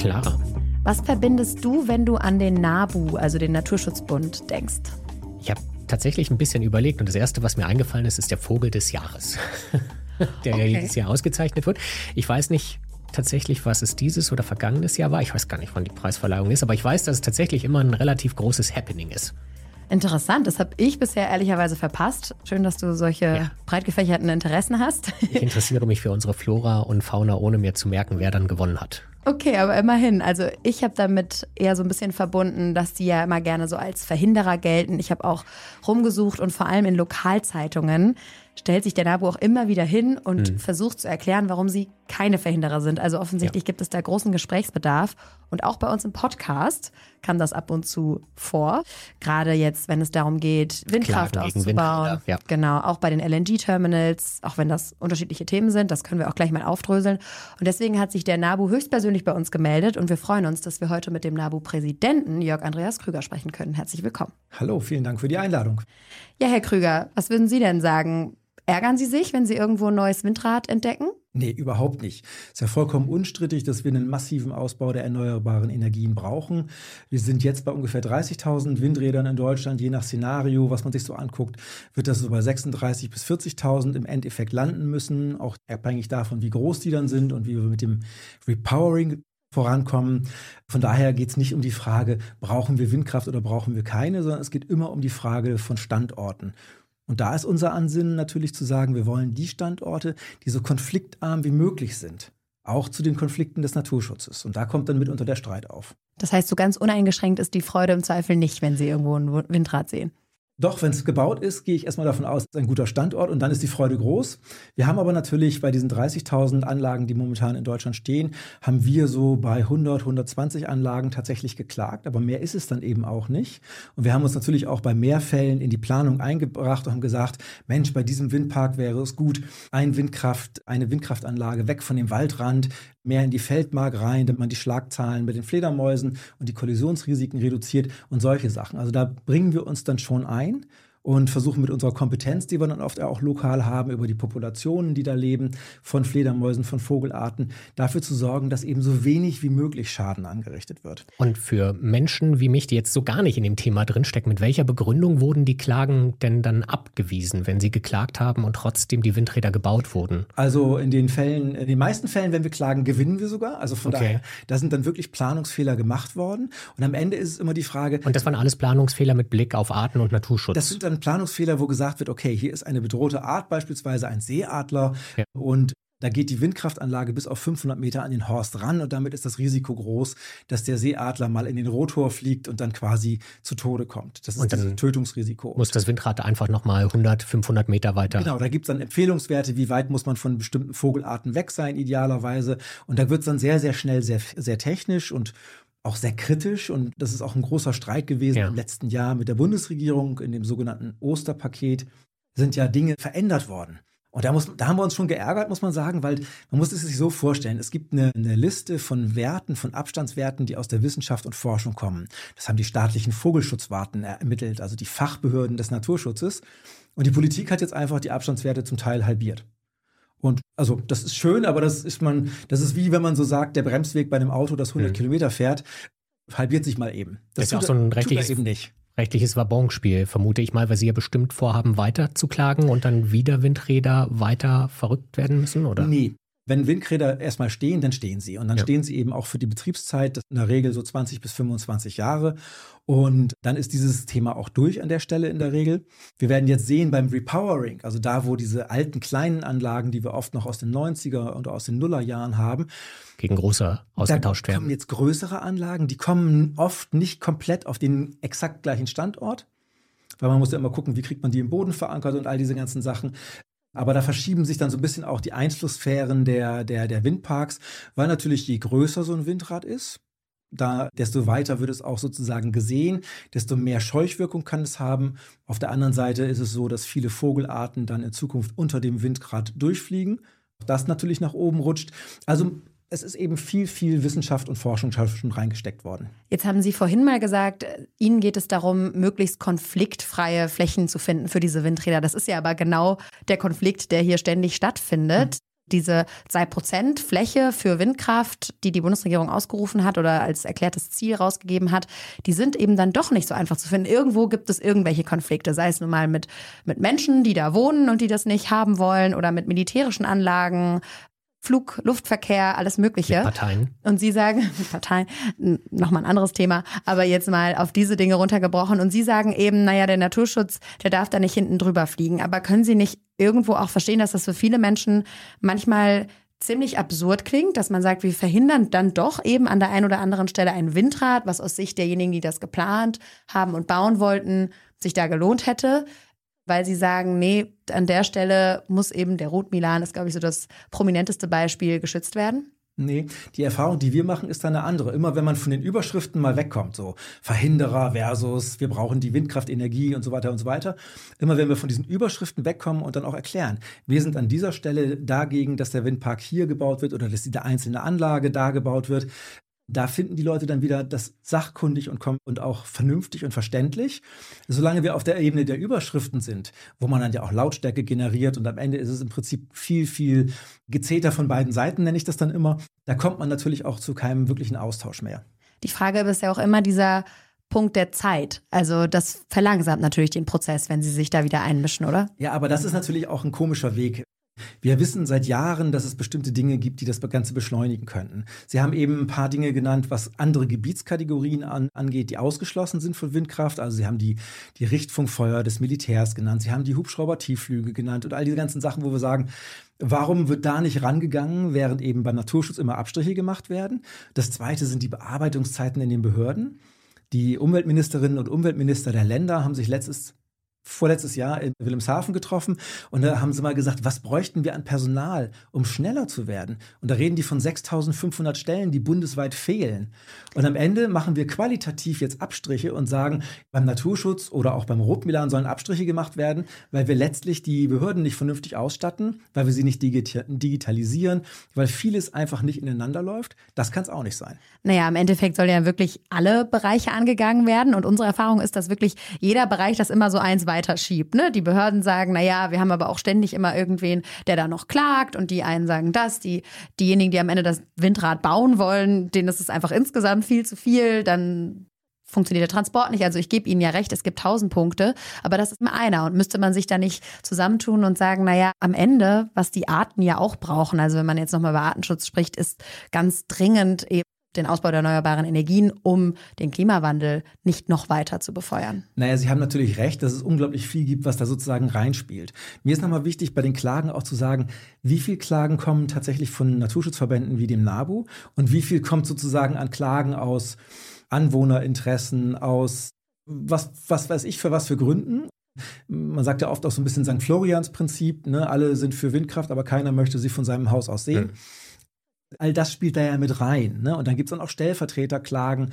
Clara. Was verbindest du, wenn du an den NABU, also den Naturschutzbund, denkst? Ich habe tatsächlich ein bisschen überlegt und das Erste, was mir eingefallen ist, ist der Vogel des Jahres, der okay. ja jedes Jahr ausgezeichnet wird. Ich weiß nicht tatsächlich, was es dieses oder vergangenes Jahr war. Ich weiß gar nicht, wann die Preisverleihung ist, aber ich weiß, dass es tatsächlich immer ein relativ großes Happening ist. Interessant, das habe ich bisher ehrlicherweise verpasst. Schön, dass du solche ja. breit gefächerten Interessen hast. Ich interessiere mich für unsere Flora und Fauna, ohne mir zu merken, wer dann gewonnen hat. Okay, aber immerhin. Also ich habe damit eher so ein bisschen verbunden, dass die ja immer gerne so als Verhinderer gelten. Ich habe auch rumgesucht und vor allem in Lokalzeitungen stellt sich der NABU auch immer wieder hin und mhm. versucht zu erklären, warum sie keine Verhinderer sind. Also offensichtlich ja. gibt es da großen Gesprächsbedarf. Und auch bei uns im Podcast kam das ab und zu vor. Gerade jetzt, wenn es darum geht, Windkraft auszubauen. Ja. Genau, auch bei den LNG-Terminals, auch wenn das unterschiedliche Themen sind, das können wir auch gleich mal aufdröseln. Und deswegen hat sich der NABU höchstpersönlich bei uns gemeldet und wir freuen uns, dass wir heute mit dem NABU-Präsidenten Jörg Andreas Krüger sprechen können. Herzlich willkommen. Hallo, vielen Dank für die Einladung. Ja, Herr Krüger, was würden Sie denn sagen? Ärgern Sie sich, wenn Sie irgendwo ein neues Windrad entdecken? Nee, überhaupt nicht. Es ist ja vollkommen unstrittig, dass wir einen massiven Ausbau der erneuerbaren Energien brauchen. Wir sind jetzt bei ungefähr 30.000 Windrädern in Deutschland. Je nach Szenario, was man sich so anguckt, wird das so bei 36.000 bis 40.000 im Endeffekt landen müssen. Auch abhängig davon, wie groß die dann sind und wie wir mit dem Repowering vorankommen. Von daher geht es nicht um die Frage, brauchen wir Windkraft oder brauchen wir keine, sondern es geht immer um die Frage von Standorten. Und da ist unser Ansinnen natürlich zu sagen, wir wollen die Standorte, die so konfliktarm wie möglich sind, auch zu den Konflikten des Naturschutzes. Und da kommt dann mitunter der Streit auf. Das heißt, so ganz uneingeschränkt ist die Freude im Zweifel nicht, wenn Sie irgendwo ein Windrad sehen. Doch, wenn es gebaut ist, gehe ich erstmal davon aus, es ist ein guter Standort und dann ist die Freude groß. Wir haben aber natürlich bei diesen 30.000 Anlagen, die momentan in Deutschland stehen, haben wir so bei 100, 120 Anlagen tatsächlich geklagt, aber mehr ist es dann eben auch nicht. Und wir haben uns natürlich auch bei mehr Fällen in die Planung eingebracht und haben gesagt, Mensch, bei diesem Windpark wäre es gut, ein Windkraft, eine Windkraftanlage weg von dem Waldrand, mehr in die Feldmark rein, damit man die Schlagzahlen mit den Fledermäusen und die Kollisionsrisiken reduziert und solche Sachen. Also da bringen wir uns dann schon ein und versuchen mit unserer Kompetenz, die wir dann oft auch lokal haben, über die Populationen, die da leben, von Fledermäusen, von Vogelarten, dafür zu sorgen, dass eben so wenig wie möglich Schaden angerichtet wird. Und für Menschen wie mich, die jetzt so gar nicht in dem Thema drinstecken, mit welcher Begründung wurden die Klagen denn dann abgewiesen, wenn sie geklagt haben und trotzdem die Windräder gebaut wurden? Also in den Fällen, in den meisten Fällen, wenn wir klagen, gewinnen wir sogar. Also von okay. daher, da sind dann wirklich Planungsfehler gemacht worden. Und am Ende ist es immer die Frage. Und das waren alles Planungsfehler mit Blick auf Arten- und Naturschutz. Dann Planungsfehler, wo gesagt wird, okay, hier ist eine bedrohte Art, beispielsweise ein Seeadler, ja. und da geht die Windkraftanlage bis auf 500 Meter an den Horst ran und damit ist das Risiko groß, dass der Seeadler mal in den Rotor fliegt und dann quasi zu Tode kommt. Das ist das Tötungsrisiko. Muss das Windrad einfach nochmal 100, 500 Meter weiter. Genau, da gibt es dann Empfehlungswerte, wie weit muss man von bestimmten Vogelarten weg sein, idealerweise. Und da wird es dann sehr, sehr schnell sehr, sehr technisch und auch sehr kritisch und das ist auch ein großer Streit gewesen ja. im letzten Jahr mit der Bundesregierung in dem sogenannten Osterpaket sind ja Dinge verändert worden. Und da, muss, da haben wir uns schon geärgert, muss man sagen, weil man muss es sich so vorstellen, es gibt eine, eine, Liste von Werten, von Abstandswerten, die aus der Wissenschaft und Forschung kommen. Das haben die staatlichen Vogelschutzwarten ermittelt, also die Fachbehörden des Naturschutzes. Und die Politik hat jetzt einfach die Abstandswerte zum Teil halbiert. Also das ist schön, aber das ist man, das ist wie wenn man so sagt, der Bremsweg bei einem Auto, das 100 mhm. Kilometer fährt, halbiert sich mal eben. Das, ist ja auch so ein rechtliches, eben nicht. rechtliches Wabonspiel, vermute ich mal, weil Sie ja bestimmt vorhaben, weiter zu klagen und dann wieder Windräder weiter verrückt werden müssen, oder? Nee, wenn Windräder erstmal stehen, dann stehen sie. Und dann ja. stehen sie eben auch für die Betriebszeit, in der Regel so 20 bis 25 Jahre. Und dann ist dieses Thema auch durch an der Stelle in der Regel. Wir werden jetzt sehen beim Repowering, also da, wo diese alten kleinen Anlagen, die wir oft noch aus den 90er und aus den Nullerjahren haben, gegen große ausgetauscht werden. Da kommen jetzt größere Anlagen, die kommen oft nicht komplett auf den exakt gleichen Standort weil man muss ja immer gucken, wie kriegt man die im Boden verankert und all diese ganzen Sachen. Aber da verschieben sich dann so ein bisschen auch die Einflusssphären der, der, der Windparks, weil natürlich je größer so ein Windrad ist, da, desto weiter wird es auch sozusagen gesehen, desto mehr Scheuchwirkung kann es haben. Auf der anderen Seite ist es so, dass viele Vogelarten dann in Zukunft unter dem Windrad durchfliegen. Das natürlich nach oben rutscht. Also es ist eben viel, viel Wissenschaft und Forschung schon reingesteckt worden. Jetzt haben Sie vorhin mal gesagt, Ihnen geht es darum, möglichst konfliktfreie Flächen zu finden für diese Windräder. Das ist ja aber genau der Konflikt, der hier ständig stattfindet. diese 2% Fläche für Windkraft, die die Bundesregierung ausgerufen hat oder als erklärtes Ziel rausgegeben hat, die sind eben dann doch nicht so einfach zu finden. Irgendwo gibt es irgendwelche Konflikte, sei es nun mal mit, mit Menschen, die da wohnen und die das nicht haben wollen oder mit militärischen Anlagen, Flug, Luftverkehr, alles Mögliche. Mit Parteien. Und Sie sagen, mit Parteien, nochmal ein anderes Thema, aber jetzt mal auf diese Dinge runtergebrochen. Und Sie sagen eben, naja, der Naturschutz, der darf da nicht hinten drüber fliegen. Aber können Sie nicht irgendwo auch verstehen, dass das für viele Menschen manchmal ziemlich absurd klingt, dass man sagt, wir verhindern dann doch eben an der einen oder anderen Stelle ein Windrad, was aus Sicht derjenigen, die das geplant haben und bauen wollten, sich da gelohnt hätte weil sie sagen, nee, an der Stelle muss eben der Rotmilan, ist glaube ich so das prominenteste Beispiel, geschützt werden? Nee, die Erfahrung, die wir machen, ist eine andere. Immer wenn man von den Überschriften mal wegkommt, so Verhinderer versus wir brauchen die Windkraftenergie und so weiter und so weiter. Immer wenn wir von diesen Überschriften wegkommen und dann auch erklären, wir sind an dieser Stelle dagegen, dass der Windpark hier gebaut wird oder dass diese einzelne Anlage da gebaut wird, da finden die Leute dann wieder das sachkundig und, und auch vernünftig und verständlich. Solange wir auf der Ebene der Überschriften sind, wo man dann ja auch Lautstärke generiert und am Ende ist es im Prinzip viel, viel Gezeter von beiden Seiten, nenne ich das dann immer, da kommt man natürlich auch zu keinem wirklichen Austausch mehr. Die Frage ist ja auch immer dieser Punkt der Zeit. Also das verlangsamt natürlich den Prozess, wenn Sie sich da wieder einmischen, oder? Ja, aber das ist natürlich auch ein komischer Weg. Wir wissen seit Jahren, dass es bestimmte Dinge gibt, die das Ganze beschleunigen könnten. Sie haben eben ein paar Dinge genannt, was andere Gebietskategorien an, angeht, die ausgeschlossen sind von Windkraft. Also Sie haben die, die Richtfunkfeuer des Militärs genannt, Sie haben die Hubschrauber-Tiefflüge genannt und all diese ganzen Sachen, wo wir sagen, Warum wird da nicht rangegangen, während eben beim Naturschutz immer Abstriche gemacht werden? Das zweite sind die Bearbeitungszeiten in den Behörden. Die Umweltministerinnen und Umweltminister der Länder haben sich letztes vorletztes Jahr in Wilhelmshaven getroffen und da haben sie mal gesagt, was bräuchten wir an Personal, um schneller zu werden? Und da reden die von 6500 Stellen, die bundesweit fehlen. Und am Ende machen wir qualitativ jetzt Abstriche und sagen, beim Naturschutz oder auch beim Rotmilan sollen Abstriche gemacht werden, weil wir letztlich die Behörden nicht vernünftig ausstatten, weil wir sie nicht digitalisieren, weil vieles einfach nicht ineinander läuft. Das kann es auch nicht sein. Naja, im Endeffekt sollen ja wirklich alle Bereiche angegangen werden und unsere Erfahrung ist, dass wirklich jeder Bereich das immer so eins weiterschiebt. Ne? Die Behörden sagen, na ja, wir haben aber auch ständig immer irgendwen, der da noch klagt und die einen sagen das, die, diejenigen, die am Ende das Windrad bauen wollen, denen ist es einfach insgesamt viel zu viel, dann funktioniert der Transport nicht. Also ich gebe Ihnen ja recht, es gibt tausend Punkte, aber das ist immer einer. Und müsste man sich da nicht zusammentun und sagen, naja, am Ende, was die Arten ja auch brauchen, also wenn man jetzt nochmal über Artenschutz spricht, ist ganz dringend eben den Ausbau der erneuerbaren Energien, um den Klimawandel nicht noch weiter zu befeuern. Naja, Sie haben natürlich recht, dass es unglaublich viel gibt, was da sozusagen reinspielt. Mir ist nochmal wichtig, bei den Klagen auch zu sagen, wie viel Klagen kommen tatsächlich von Naturschutzverbänden wie dem NABU und wie viel kommt sozusagen an Klagen aus Anwohnerinteressen, aus was, was weiß ich für was für Gründen. Man sagt ja oft auch so ein bisschen St. Florians Prinzip, ne? alle sind für Windkraft, aber keiner möchte sie von seinem Haus aus sehen. Mhm. All das spielt da ja mit rein. Ne? Und dann gibt es dann auch Stellvertreterklagen.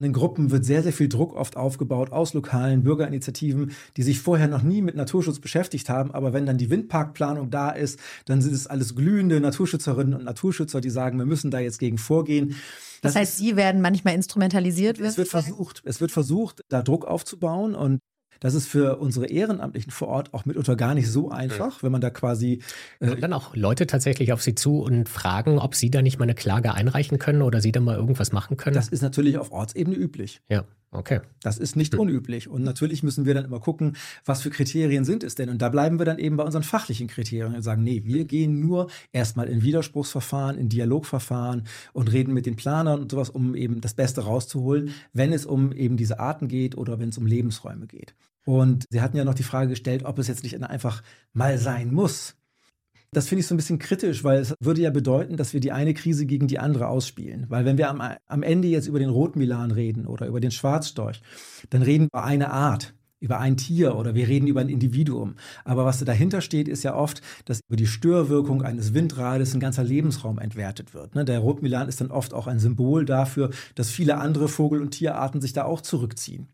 In den Gruppen wird sehr, sehr viel Druck oft aufgebaut aus lokalen Bürgerinitiativen, die sich vorher noch nie mit Naturschutz beschäftigt haben. Aber wenn dann die Windparkplanung da ist, dann sind es alles glühende Naturschützerinnen und Naturschützer, die sagen, wir müssen da jetzt gegen vorgehen. Das, das heißt, sie werden manchmal instrumentalisiert. Es wird versucht, es wird versucht, da Druck aufzubauen und das ist für unsere Ehrenamtlichen vor Ort auch mitunter gar nicht so einfach, wenn man da quasi. Äh Kommen dann auch Leute tatsächlich auf Sie zu und fragen, ob Sie da nicht mal eine Klage einreichen können oder Sie da mal irgendwas machen können? Das ist natürlich auf Ortsebene üblich. Ja. Okay. Das ist nicht hm. unüblich. Und natürlich müssen wir dann immer gucken, was für Kriterien sind es denn. Und da bleiben wir dann eben bei unseren fachlichen Kriterien und sagen, nee, wir gehen nur erstmal in Widerspruchsverfahren, in Dialogverfahren und reden mit den Planern und sowas, um eben das Beste rauszuholen, wenn es um eben diese Arten geht oder wenn es um Lebensräume geht. Und Sie hatten ja noch die Frage gestellt, ob es jetzt nicht einfach mal sein muss. Das finde ich so ein bisschen kritisch, weil es würde ja bedeuten, dass wir die eine Krise gegen die andere ausspielen. Weil wenn wir am, am Ende jetzt über den Rotmilan reden oder über den Schwarzstorch, dann reden wir über eine Art, über ein Tier oder wir reden über ein Individuum. Aber was dahinter steht, ist ja oft, dass über die Störwirkung eines Windrades ein ganzer Lebensraum entwertet wird. Ne? Der Rotmilan ist dann oft auch ein Symbol dafür, dass viele andere Vogel- und Tierarten sich da auch zurückziehen.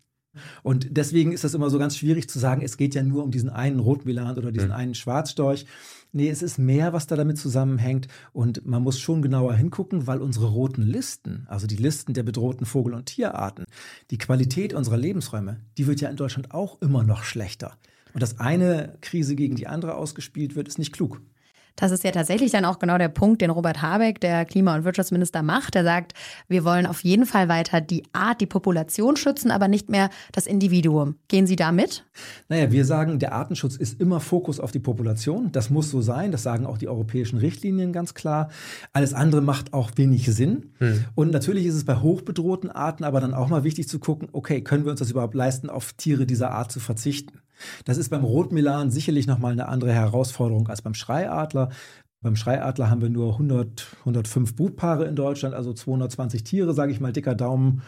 Und deswegen ist das immer so ganz schwierig zu sagen, es geht ja nur um diesen einen Rotmilan oder diesen mhm. einen Schwarzstorch. Nee, es ist mehr, was da damit zusammenhängt. Und man muss schon genauer hingucken, weil unsere roten Listen, also die Listen der bedrohten Vogel- und Tierarten, die Qualität unserer Lebensräume, die wird ja in Deutschland auch immer noch schlechter. Und dass eine Krise gegen die andere ausgespielt wird, ist nicht klug. Das ist ja tatsächlich dann auch genau der Punkt, den Robert Habeck, der Klima- und Wirtschaftsminister, macht. Er sagt, wir wollen auf jeden Fall weiter die Art, die Population schützen, aber nicht mehr das Individuum. Gehen Sie da mit? Naja, wir sagen, der Artenschutz ist immer Fokus auf die Population. Das muss so sein. Das sagen auch die europäischen Richtlinien ganz klar. Alles andere macht auch wenig Sinn. Hm. Und natürlich ist es bei hochbedrohten Arten aber dann auch mal wichtig zu gucken, okay, können wir uns das überhaupt leisten, auf Tiere dieser Art zu verzichten? Das ist beim Rotmilan sicherlich nochmal eine andere Herausforderung als beim Schreiadler. Beim Schreiadler haben wir nur 100, 105 Brutpaare in Deutschland, also 220 Tiere, sage ich mal, dicker Daumen.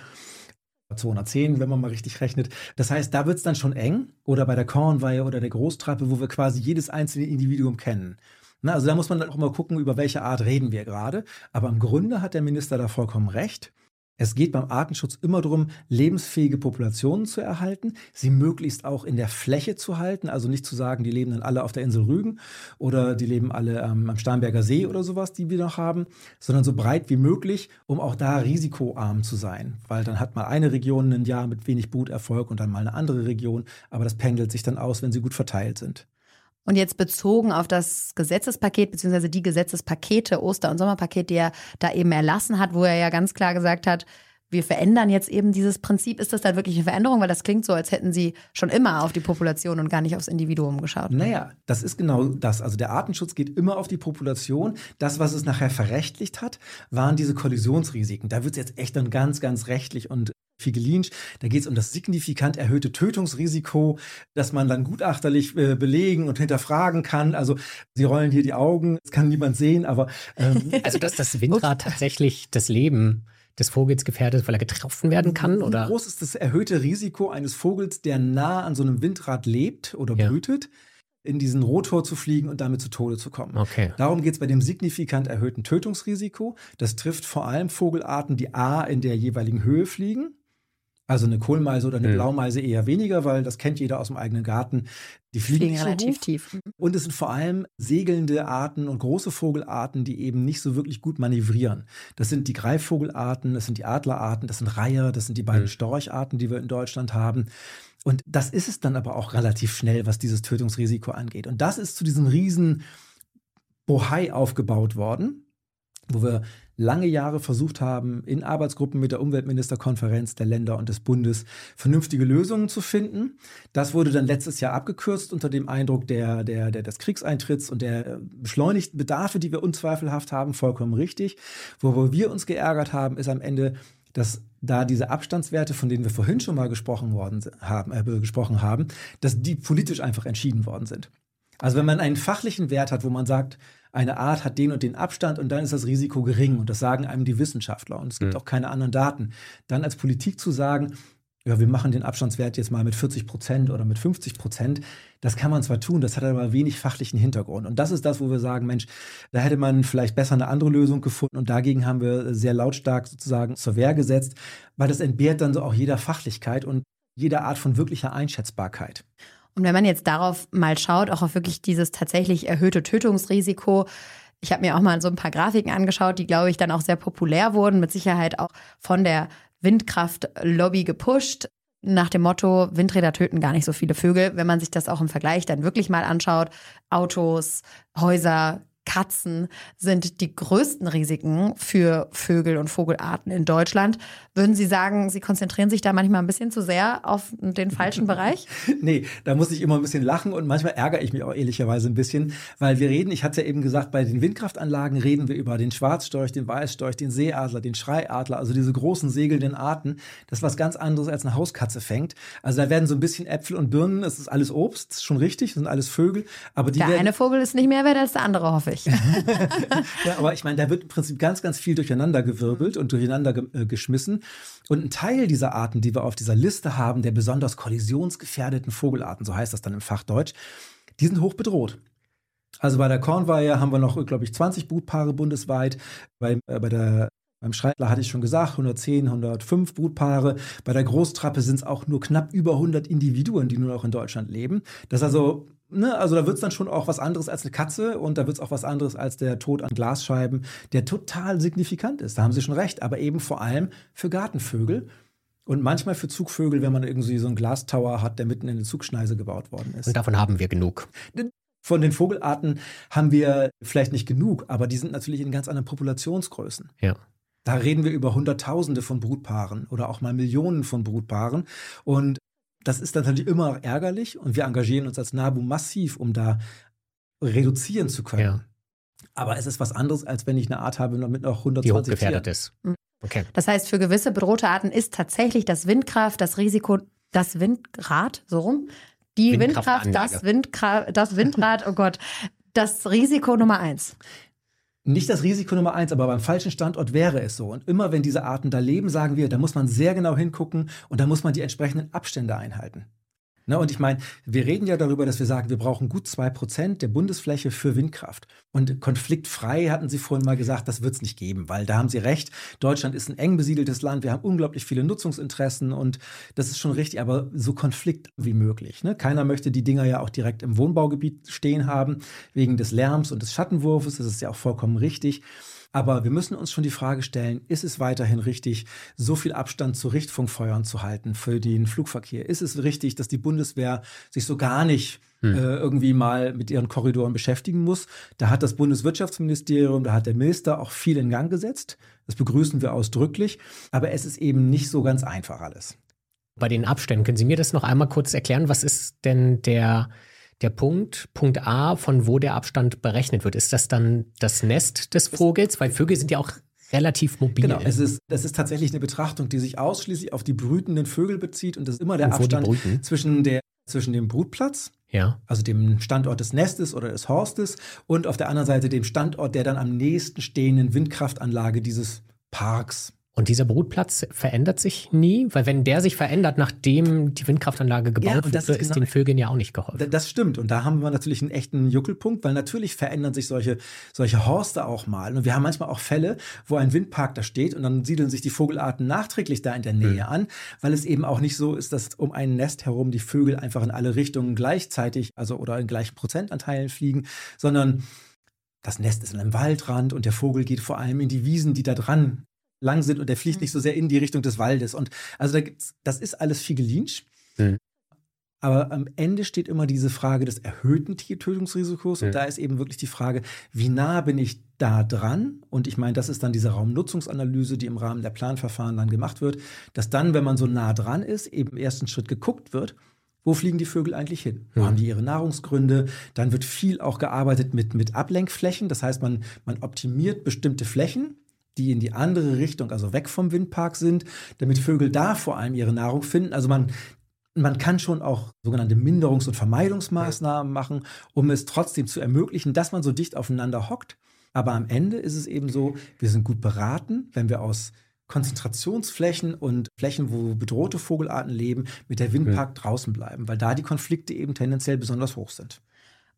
210, wenn man mal richtig rechnet. Das heißt, da wird es dann schon eng. Oder bei der Kornweihe oder der Großtrappe, wo wir quasi jedes einzelne Individuum kennen. Na, also da muss man dann auch mal gucken, über welche Art reden wir gerade. Aber im Grunde hat der Minister da vollkommen recht. Es geht beim Artenschutz immer darum, lebensfähige Populationen zu erhalten, sie möglichst auch in der Fläche zu halten, also nicht zu sagen, die leben dann alle auf der Insel Rügen oder die leben alle ähm, am Starnberger See oder sowas, die wir noch haben, sondern so breit wie möglich, um auch da risikoarm zu sein, weil dann hat mal eine Region ein Jahr mit wenig Bruterfolg und dann mal eine andere Region, aber das pendelt sich dann aus, wenn sie gut verteilt sind. Und jetzt bezogen auf das Gesetzespaket beziehungsweise die Gesetzespakete, Oster- und Sommerpaket, die er da eben erlassen hat, wo er ja ganz klar gesagt hat, wir verändern jetzt eben dieses Prinzip. Ist das dann wirklich eine Veränderung? Weil das klingt so, als hätten Sie schon immer auf die Population und gar nicht aufs Individuum geschaut. Naja, das ist genau das. Also der Artenschutz geht immer auf die Population. Das, was es nachher verrechtlicht hat, waren diese Kollisionsrisiken. Da wird es jetzt echt dann ganz, ganz rechtlich und Figelinsch. Da geht es um das signifikant erhöhte Tötungsrisiko, das man dann gutachterlich äh, belegen und hinterfragen kann. Also sie rollen hier die Augen, das kann niemand sehen, aber ähm, also dass das Windrad tatsächlich das Leben des Vogels gefährdet, weil er getroffen werden kann? Oder? Wie groß ist das erhöhte Risiko eines Vogels, der nah an so einem Windrad lebt oder brütet? Ja in diesen Rotor zu fliegen und damit zu Tode zu kommen. Okay. Darum geht es bei dem signifikant erhöhten Tötungsrisiko. Das trifft vor allem Vogelarten, die A in der jeweiligen Höhe fliegen, also eine Kohlmeise oder eine mhm. Blaumeise eher weniger, weil das kennt jeder aus dem eigenen Garten. Die fliegen, fliegen relativ tief. Und es sind vor allem segelnde Arten und große Vogelarten, die eben nicht so wirklich gut manövrieren. Das sind die Greifvogelarten, das sind die Adlerarten, das sind Reiher, das sind die beiden mhm. Storcharten, die wir in Deutschland haben. Und das ist es dann aber auch relativ schnell, was dieses Tötungsrisiko angeht. Und das ist zu diesem riesen Bohai aufgebaut worden, wo wir lange Jahre versucht haben, in Arbeitsgruppen mit der Umweltministerkonferenz der Länder und des Bundes vernünftige Lösungen zu finden. Das wurde dann letztes Jahr abgekürzt unter dem Eindruck der, der, der, des Kriegseintritts und der äh, beschleunigten Bedarfe, die wir unzweifelhaft haben, vollkommen richtig. Wo wir uns geärgert haben, ist am Ende, dass da diese Abstandswerte, von denen wir vorhin schon mal gesprochen, worden haben, äh, gesprochen haben, dass die politisch einfach entschieden worden sind. Also wenn man einen fachlichen Wert hat, wo man sagt, eine Art hat den und den Abstand und dann ist das Risiko gering und das sagen einem die Wissenschaftler und es gibt mhm. auch keine anderen Daten, dann als Politik zu sagen, ja, wir machen den Abstandswert jetzt mal mit 40 Prozent oder mit 50 Prozent. Das kann man zwar tun, das hat aber wenig fachlichen Hintergrund. Und das ist das, wo wir sagen, Mensch, da hätte man vielleicht besser eine andere Lösung gefunden. Und dagegen haben wir sehr lautstark sozusagen zur Wehr gesetzt, weil das entbehrt dann so auch jeder Fachlichkeit und jeder Art von wirklicher Einschätzbarkeit. Und wenn man jetzt darauf mal schaut, auch auf wirklich dieses tatsächlich erhöhte Tötungsrisiko, ich habe mir auch mal so ein paar Grafiken angeschaut, die, glaube ich, dann auch sehr populär wurden, mit Sicherheit auch von der Windkraftlobby gepusht. Nach dem Motto, Windräder töten gar nicht so viele Vögel. Wenn man sich das auch im Vergleich dann wirklich mal anschaut, Autos, Häuser, Katzen sind die größten Risiken für Vögel und Vogelarten in Deutschland. Würden Sie sagen, Sie konzentrieren sich da manchmal ein bisschen zu sehr auf den falschen Bereich? nee, da muss ich immer ein bisschen lachen und manchmal ärgere ich mich auch ehrlicherweise ein bisschen, weil wir reden, ich hatte ja eben gesagt, bei den Windkraftanlagen reden wir über den Schwarzstorch, den Weißstorch, den Seeadler, den Schreiadler, also diese großen segelnden Arten. Das ist was ganz anderes als eine Hauskatze fängt. Also da werden so ein bisschen Äpfel und Birnen, es ist alles Obst, schon richtig, das sind alles Vögel. Aber die der werden, eine Vogel ist nicht mehr wert als der andere, hoffe ich ich. ja, aber ich meine, da wird im Prinzip ganz, ganz viel durcheinander gewirbelt und durcheinander ge äh, geschmissen. Und ein Teil dieser Arten, die wir auf dieser Liste haben, der besonders kollisionsgefährdeten Vogelarten, so heißt das dann im Fachdeutsch, die sind hoch bedroht. Also bei der Kornweihe haben wir noch, glaube ich, 20 Brutpaare bundesweit. Bei, äh, bei der beim Schreitler hatte ich schon gesagt, 110, 105 Brutpaare. Bei der Großtrappe sind es auch nur knapp über 100 Individuen, die nur noch in Deutschland leben. Das ist also Ne, also da wird es dann schon auch was anderes als eine Katze und da wird es auch was anderes als der Tod an Glasscheiben, der total signifikant ist. Da haben Sie schon recht, aber eben vor allem für Gartenvögel und manchmal für Zugvögel, wenn man irgendwie so einen Glastower hat, der mitten in eine Zugschneise gebaut worden ist. Und davon haben wir genug. Von den Vogelarten haben wir vielleicht nicht genug, aber die sind natürlich in ganz anderen Populationsgrößen. Ja. Da reden wir über Hunderttausende von Brutpaaren oder auch mal Millionen von Brutpaaren. Und das ist natürlich immer ärgerlich und wir engagieren uns als NABU massiv, um da reduzieren zu können. Ja. Aber es ist was anderes, als wenn ich eine Art habe mit noch 120 Die hochgefährdet ist. Mhm. Okay. Das heißt, für gewisse bedrohte Arten ist tatsächlich das Windkraft, das Risiko, das Windrad, so rum, die Windkraft, das, Windkraft, das Windrad, oh Gott, das Risiko Nummer eins. Nicht das Risiko Nummer eins, aber beim falschen Standort wäre es so. Und immer wenn diese Arten da leben, sagen wir, da muss man sehr genau hingucken und da muss man die entsprechenden Abstände einhalten. Ne, und ich meine, wir reden ja darüber, dass wir sagen, wir brauchen gut zwei Prozent der Bundesfläche für Windkraft. Und konfliktfrei hatten Sie vorhin mal gesagt, das wird es nicht geben, weil da haben Sie recht. Deutschland ist ein eng besiedeltes Land. Wir haben unglaublich viele Nutzungsinteressen und das ist schon richtig, aber so konflikt wie möglich. Ne? Keiner möchte die Dinger ja auch direkt im Wohnbaugebiet stehen haben, wegen des Lärms und des Schattenwurfes. Das ist ja auch vollkommen richtig. Aber wir müssen uns schon die Frage stellen, ist es weiterhin richtig, so viel Abstand zu Richtfunkfeuern zu halten für den Flugverkehr? Ist es richtig, dass die Bundeswehr sich so gar nicht hm. äh, irgendwie mal mit ihren Korridoren beschäftigen muss? Da hat das Bundeswirtschaftsministerium, da hat der Minister auch viel in Gang gesetzt. Das begrüßen wir ausdrücklich. Aber es ist eben nicht so ganz einfach alles. Bei den Abständen, können Sie mir das noch einmal kurz erklären? Was ist denn der der Punkt, Punkt A, von wo der Abstand berechnet wird. Ist das dann das Nest des Vogels? Weil Vögel sind ja auch relativ mobil. Genau, es ist, das ist tatsächlich eine Betrachtung, die sich ausschließlich auf die brütenden Vögel bezieht und das ist immer der Abstand zwischen, der, zwischen dem Brutplatz, ja. also dem Standort des Nestes oder des Horstes und auf der anderen Seite dem Standort der dann am nächsten stehenden Windkraftanlage dieses Parks und dieser Brutplatz verändert sich nie, weil wenn der sich verändert, nachdem die Windkraftanlage gebaut ja, wurde, ist, ist genau, den Vögeln ja auch nicht geholfen. Das stimmt. Und da haben wir natürlich einen echten Juckelpunkt, weil natürlich verändern sich solche, solche Horste auch mal. Und wir haben manchmal auch Fälle, wo ein Windpark da steht und dann siedeln sich die Vogelarten nachträglich da in der Nähe mhm. an, weil es eben auch nicht so ist, dass um ein Nest herum die Vögel einfach in alle Richtungen gleichzeitig, also oder in gleichen Prozentanteilen fliegen, sondern das Nest ist in einem Waldrand und der Vogel geht vor allem in die Wiesen, die da dran lang sind und der fliegt nicht so mhm. sehr in die Richtung des Waldes. Und also da gibt's, das ist alles Figelinsch. Mhm. Aber am Ende steht immer diese Frage des erhöhten Tiertötungsrisikos. Und da ist eben wirklich die Frage, wie nah bin ich da dran? Und ich meine, das ist dann diese Raumnutzungsanalyse, die im Rahmen der Planverfahren dann gemacht wird, dass dann, wenn man so nah dran ist, eben im ersten Schritt geguckt wird, wo fliegen die Vögel eigentlich hin? Wo ja. haben die ihre Nahrungsgründe? Dann wird viel auch gearbeitet mit, mit Ablenkflächen. Das heißt, man, man optimiert bestimmte Flächen die in die andere Richtung, also weg vom Windpark sind, damit Vögel da vor allem ihre Nahrung finden. Also man, man kann schon auch sogenannte Minderungs- und Vermeidungsmaßnahmen machen, um es trotzdem zu ermöglichen, dass man so dicht aufeinander hockt. Aber am Ende ist es eben so, wir sind gut beraten, wenn wir aus Konzentrationsflächen und Flächen, wo bedrohte Vogelarten leben, mit der Windpark draußen bleiben, weil da die Konflikte eben tendenziell besonders hoch sind.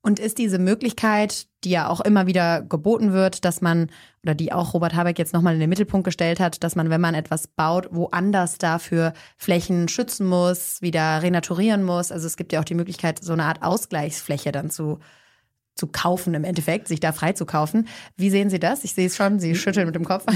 Und ist diese Möglichkeit, die ja auch immer wieder geboten wird, dass man, oder die auch Robert Habeck jetzt nochmal in den Mittelpunkt gestellt hat, dass man, wenn man etwas baut, woanders dafür Flächen schützen muss, wieder renaturieren muss. Also es gibt ja auch die Möglichkeit, so eine Art Ausgleichsfläche dann zu, zu kaufen im Endeffekt, sich da frei zu kaufen. Wie sehen Sie das? Ich sehe es schon, Sie schütteln mit dem Kopf.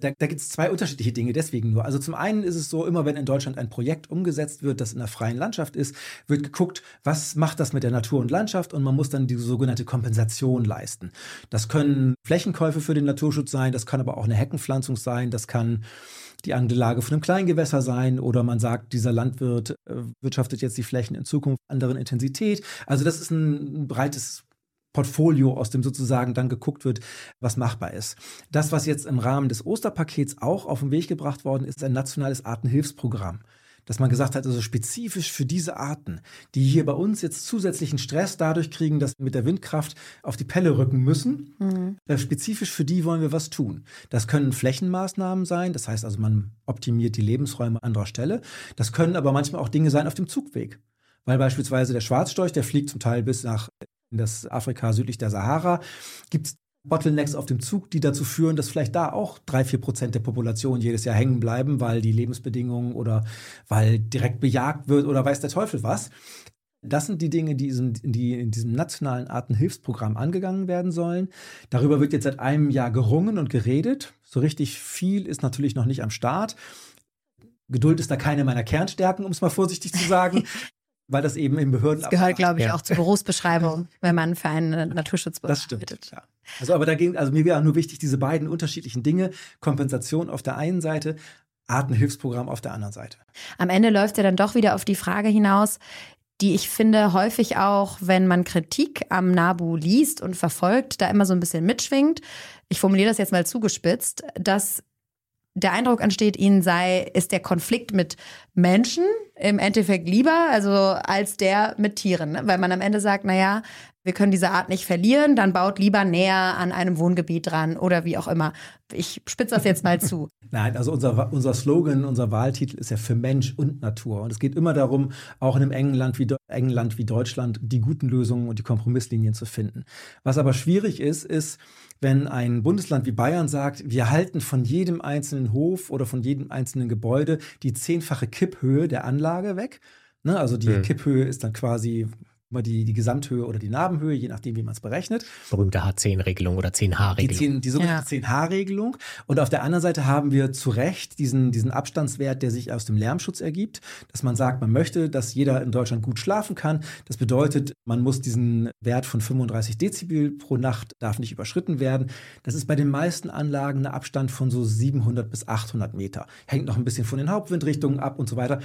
Da, da gibt es zwei unterschiedliche Dinge, deswegen nur. Also zum einen ist es so, immer wenn in Deutschland ein Projekt umgesetzt wird, das in der freien Landschaft ist, wird geguckt, was macht das mit der Natur und Landschaft und man muss dann die sogenannte Kompensation leisten. Das können Flächenkäufe für den Naturschutz sein, das kann aber auch eine Heckenpflanzung sein, das kann die Anlage von einem Kleingewässer sein oder man sagt, dieser Landwirt äh, wirtschaftet jetzt die Flächen in Zukunft anderen Intensität. Also das ist ein breites Portfolio, aus dem sozusagen dann geguckt wird, was machbar ist. Das, was jetzt im Rahmen des Osterpakets auch auf den Weg gebracht worden ist, ist ein nationales Artenhilfsprogramm dass man gesagt hat, also spezifisch für diese Arten, die hier bei uns jetzt zusätzlichen Stress dadurch kriegen, dass wir mit der Windkraft auf die Pelle rücken müssen, mhm. Äh, spezifisch für die wollen wir was tun. Das können Flächenmaßnahmen sein, das heißt also, man optimiert die Lebensräume anderer Stelle. Das können aber manchmal auch Dinge sein auf dem Zugweg. Weil beispielsweise der Schwarzstorch, der fliegt zum Teil bis nach in das Afrika südlich der Sahara, gibt es Bottlenecks auf dem Zug, die dazu führen, dass vielleicht da auch drei, vier Prozent der Population jedes Jahr hängen bleiben, weil die Lebensbedingungen oder weil direkt bejagt wird oder weiß der Teufel was. Das sind die Dinge, die, die in diesem nationalen Artenhilfsprogramm angegangen werden sollen. Darüber wird jetzt seit einem Jahr gerungen und geredet. So richtig viel ist natürlich noch nicht am Start. Geduld ist da keine meiner Kernstärken, um es mal vorsichtig zu sagen. weil das eben in Behörden. Das gehört, glaube ich, ja. auch zur Berufsbeschreibung, wenn man für einen Naturschutz Das stimmt. Ja. Also, aber dagegen, also mir wäre nur wichtig, diese beiden unterschiedlichen Dinge, Kompensation auf der einen Seite, Artenhilfsprogramm auf der anderen Seite. Am Ende läuft ja dann doch wieder auf die Frage hinaus, die ich finde häufig auch, wenn man Kritik am NABU liest und verfolgt, da immer so ein bisschen mitschwingt. Ich formuliere das jetzt mal zugespitzt, dass der Eindruck entsteht, ihnen sei, ist der Konflikt mit Menschen im Endeffekt lieber, also als der mit Tieren. Ne? Weil man am Ende sagt, naja, wir können diese Art nicht verlieren, dann baut lieber näher an einem Wohngebiet dran oder wie auch immer. Ich spitze das jetzt mal zu. Nein, also unser, unser Slogan, unser Wahltitel ist ja für Mensch und Natur. Und es geht immer darum, auch in einem engen Land wie, engen Land wie Deutschland die guten Lösungen und die Kompromisslinien zu finden. Was aber schwierig ist, ist, wenn ein Bundesland wie Bayern sagt, wir halten von jedem einzelnen Hof oder von jedem einzelnen Gebäude die zehnfache Kipphöhe der Anlage weg. Ne, also die mhm. Kipphöhe ist dann quasi immer die, die Gesamthöhe oder die Narbenhöhe, je nachdem, wie man es berechnet. Berühmte H10-Regelung oder 10H-Regelung. Die, die sogenannte ja. 10H-Regelung. Und auf der anderen Seite haben wir zu Recht diesen, diesen Abstandswert, der sich aus dem Lärmschutz ergibt, dass man sagt, man möchte, dass jeder in Deutschland gut schlafen kann. Das bedeutet, man muss diesen Wert von 35 Dezibel pro Nacht darf nicht überschritten werden. Das ist bei den meisten Anlagen ein Abstand von so 700 bis 800 Meter. Hängt noch ein bisschen von den Hauptwindrichtungen ab und so weiter.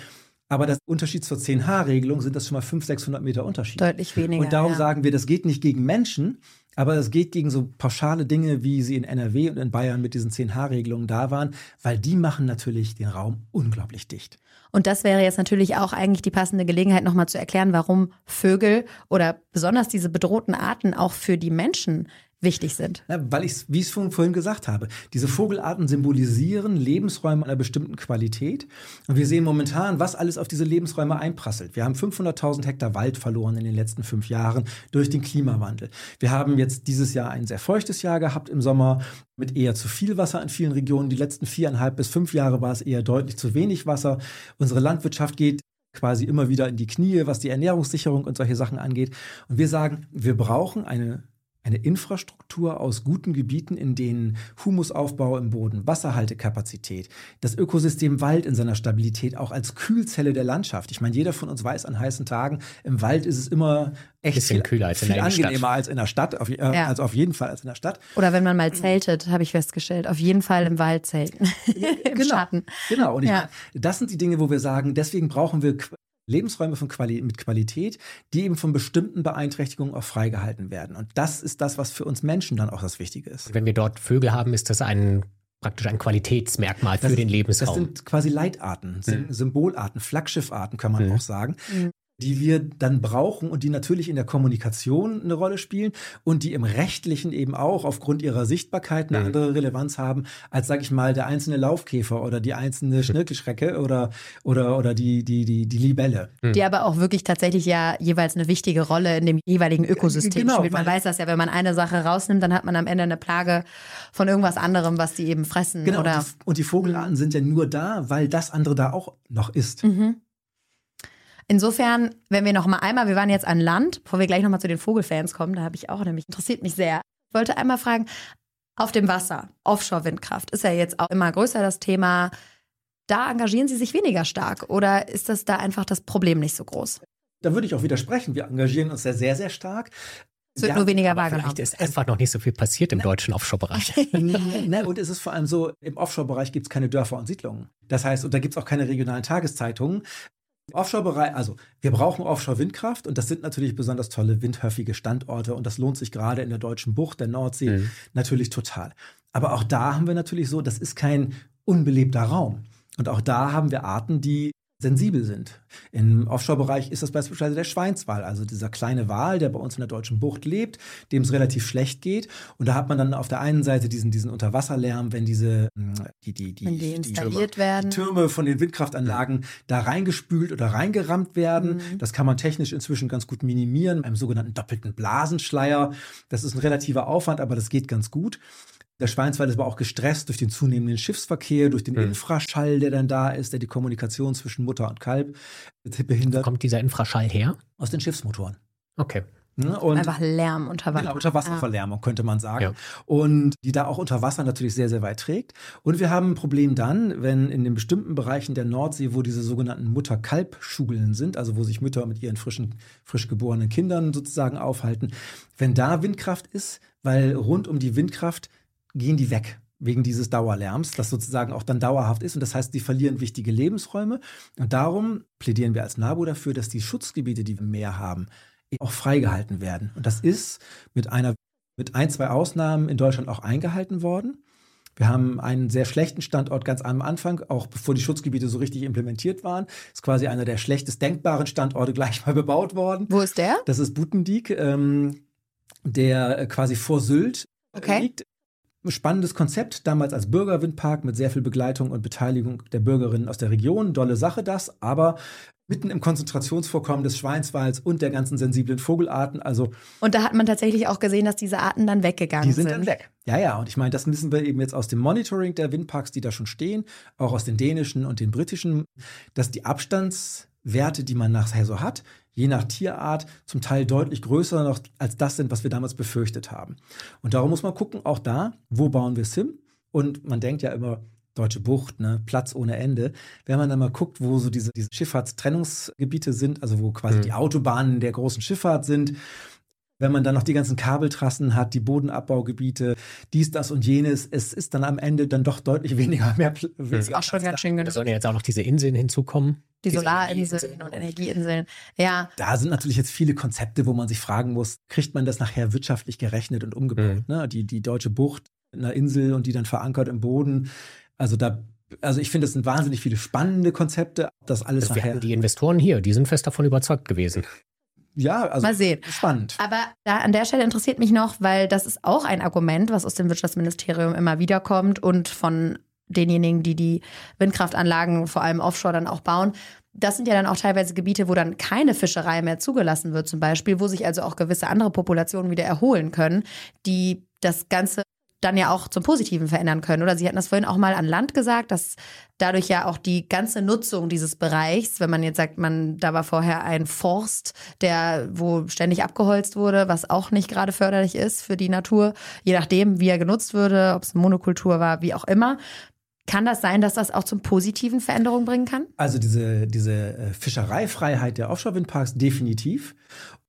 Aber der Unterschied zur 10H-Regelung sind das schon mal 500, 600 Meter Unterschied. Deutlich weniger. Und darum ja. sagen wir, das geht nicht gegen Menschen, aber es geht gegen so pauschale Dinge, wie sie in NRW und in Bayern mit diesen 10H-Regelungen da waren, weil die machen natürlich den Raum unglaublich dicht. Und das wäre jetzt natürlich auch eigentlich die passende Gelegenheit, nochmal zu erklären, warum Vögel oder besonders diese bedrohten Arten auch für die Menschen wichtig sind. Ja, weil ich, wie ich es vorhin gesagt habe, diese Vogelarten symbolisieren Lebensräume einer bestimmten Qualität. Und wir sehen momentan, was alles auf diese Lebensräume einprasselt. Wir haben 500.000 Hektar Wald verloren in den letzten fünf Jahren durch den Klimawandel. Wir haben jetzt dieses Jahr ein sehr feuchtes Jahr gehabt im Sommer mit eher zu viel Wasser in vielen Regionen. Die letzten viereinhalb bis fünf Jahre war es eher deutlich zu wenig Wasser. Unsere Landwirtschaft geht quasi immer wieder in die Knie, was die Ernährungssicherung und solche Sachen angeht. Und wir sagen, wir brauchen eine eine Infrastruktur aus guten Gebieten, in denen Humusaufbau im Boden, Wasserhaltekapazität, das Ökosystem Wald in seiner Stabilität auch als Kühlzelle der Landschaft. Ich meine, jeder von uns weiß, an heißen Tagen im Wald ist es immer echt Bisschen viel, kühler als viel in der angenehmer Stadt. als in der Stadt, auf, äh, ja. also auf jeden Fall als in der Stadt. Oder wenn man mal zeltet, habe ich festgestellt, auf jeden Fall im Wald zelten, im genau, Schatten. Genau, und ich, ja. das sind die Dinge, wo wir sagen, deswegen brauchen wir Lebensräume von Quali mit Qualität, die eben von bestimmten Beeinträchtigungen auch freigehalten werden. Und das ist das, was für uns Menschen dann auch das Wichtige ist. Wenn wir dort Vögel haben, ist das ein praktisch ein Qualitätsmerkmal für das, den Lebensraum. Das sind quasi Leitarten, mhm. Symbolarten, Flaggschiffarten kann man mhm. auch sagen. Mhm die wir dann brauchen und die natürlich in der Kommunikation eine Rolle spielen und die im Rechtlichen eben auch aufgrund ihrer Sichtbarkeit eine mhm. andere Relevanz haben, als, sag ich mal, der einzelne Laufkäfer oder die einzelne mhm. Schnirkelschrecke oder, oder, oder die, die, die, die Libelle. Mhm. Die aber auch wirklich tatsächlich ja jeweils eine wichtige Rolle in dem jeweiligen Ökosystem genau, spielt. Man weiß das ja, wenn man eine Sache rausnimmt, dann hat man am Ende eine Plage von irgendwas anderem, was die eben fressen. Genau, oder und, die, und die Vogelarten sind ja nur da, weil das andere da auch noch ist. Mhm. Insofern, wenn wir noch mal einmal, wir waren jetzt an Land, bevor wir gleich noch mal zu den Vogelfans kommen, da habe ich auch nämlich interessiert mich sehr. Ich wollte einmal fragen, auf dem Wasser, Offshore-Windkraft ist ja jetzt auch immer größer das Thema. Da engagieren Sie sich weniger stark oder ist das da einfach das Problem nicht so groß? Da würde ich auch widersprechen. Wir engagieren uns ja sehr, sehr stark. Es wird ja, nur weniger wahrgenommen. Vielleicht ist einfach noch nicht so viel passiert im deutschen Offshore-Bereich. ne, und es ist vor allem so, im Offshore-Bereich gibt es keine Dörfer und Siedlungen. Das heißt, und da gibt es auch keine regionalen Tageszeitungen. Offshore-Bereich, also wir brauchen Offshore-Windkraft und das sind natürlich besonders tolle windhöfige Standorte und das lohnt sich gerade in der deutschen Bucht, der Nordsee, mhm. natürlich total. Aber auch da haben wir natürlich so, das ist kein unbelebter Raum. Und auch da haben wir Arten, die sensibel sind. Im Offshore-Bereich ist das beispielsweise der Schweinswal, also dieser kleine Wal, der bei uns in der deutschen Bucht lebt, dem es relativ schlecht geht. Und da hat man dann auf der einen Seite diesen, diesen Unterwasserlärm, wenn diese hm, die, die, die, die installiert die Türme, werden. Türme von den Windkraftanlagen da reingespült oder reingerammt werden. Mhm. Das kann man technisch inzwischen ganz gut minimieren, einem sogenannten doppelten Blasenschleier. Das ist ein relativer Aufwand, aber das geht ganz gut. Der Schweinswald ist aber auch gestresst durch den zunehmenden Schiffsverkehr, durch den mhm. Infraschall, der dann da ist, der die Kommunikation zwischen Mutter und Kalb behindert. Wo kommt dieser Infraschall her? Aus den Schiffsmotoren. Okay. Ne? Und Einfach Lärm unter Wasser. Genau, Unterwasserverlärmung, könnte man sagen. Ja. Und die da auch unter Wasser natürlich sehr, sehr weit trägt. Und wir haben ein Problem dann, wenn in den bestimmten Bereichen der Nordsee, wo diese sogenannten Mutter-Kalb-Schugeln sind, also wo sich Mütter mit ihren frischen, frisch geborenen Kindern sozusagen aufhalten, wenn da Windkraft ist, weil rund um die Windkraft gehen die weg wegen dieses Dauerlärms, das sozusagen auch dann dauerhaft ist. Und das heißt, die verlieren wichtige Lebensräume. Und darum plädieren wir als NABU dafür, dass die Schutzgebiete, die wir mehr haben, auch freigehalten werden. Und das ist mit einer, mit ein, zwei Ausnahmen in Deutschland auch eingehalten worden. Wir haben einen sehr schlechten Standort ganz am Anfang, auch bevor die Schutzgebiete so richtig implementiert waren. Ist quasi einer der schlechtest denkbaren Standorte gleich mal bebaut worden. Wo ist der? Das ist Butendieck, ähm, der quasi vor Sylt okay. liegt. Spannendes Konzept, damals als Bürgerwindpark mit sehr viel Begleitung und Beteiligung der Bürgerinnen aus der Region. Dolle Sache das, aber mitten im Konzentrationsvorkommen des Schweinswalds und der ganzen sensiblen Vogelarten. Also und da hat man tatsächlich auch gesehen, dass diese Arten dann weggegangen sind. Die sind, sind. dann weg. Ja, ja, und ich meine, das müssen wir eben jetzt aus dem Monitoring der Windparks, die da schon stehen, auch aus den dänischen und den britischen, dass die Abstandswerte, die man nachher so hat, je nach Tierart zum Teil deutlich größer noch als das sind, was wir damals befürchtet haben. Und darum muss man gucken, auch da, wo bauen wir es hin? Und man denkt ja immer, Deutsche Bucht, ne, Platz ohne Ende. Wenn man dann mal guckt, wo so diese, diese Schifffahrtstrennungsgebiete sind, also wo quasi mhm. die Autobahnen der großen Schifffahrt sind, wenn man dann noch die ganzen Kabeltrassen hat, die Bodenabbaugebiete, dies, das und jenes, es ist dann am Ende dann doch deutlich weniger mehr. Das ist auch schon ganz schön Da sollen ja jetzt auch noch diese Inseln hinzukommen. Die Solarinseln und Energieinseln. Ja. Da sind natürlich jetzt viele Konzepte, wo man sich fragen muss, kriegt man das nachher wirtschaftlich gerechnet und umgebaut? Mhm. Ne? Die, die deutsche Bucht, eine Insel und die dann verankert im Boden. Also da also ich finde, es sind wahnsinnig viele spannende Konzepte. Das alles also nachher. Die Investoren hier, die sind fest davon überzeugt gewesen. Ja, also mal sehen. Spannend. Aber da an der Stelle interessiert mich noch, weil das ist auch ein Argument, was aus dem Wirtschaftsministerium immer wieder kommt und von denjenigen, die die Windkraftanlagen vor allem offshore dann auch bauen. Das sind ja dann auch teilweise Gebiete, wo dann keine Fischerei mehr zugelassen wird, zum Beispiel, wo sich also auch gewisse andere Populationen wieder erholen können, die das Ganze dann ja auch zum Positiven verändern können. Oder Sie hatten das vorhin auch mal an Land gesagt, dass dadurch ja auch die ganze Nutzung dieses Bereichs, wenn man jetzt sagt, man, da war vorher ein Forst, der, wo ständig abgeholzt wurde, was auch nicht gerade förderlich ist für die Natur, je nachdem, wie er genutzt würde, ob es Monokultur war, wie auch immer. Kann das sein, dass das auch zum positiven Veränderungen bringen kann? Also diese, diese äh, Fischereifreiheit der Offshore-Windparks definitiv.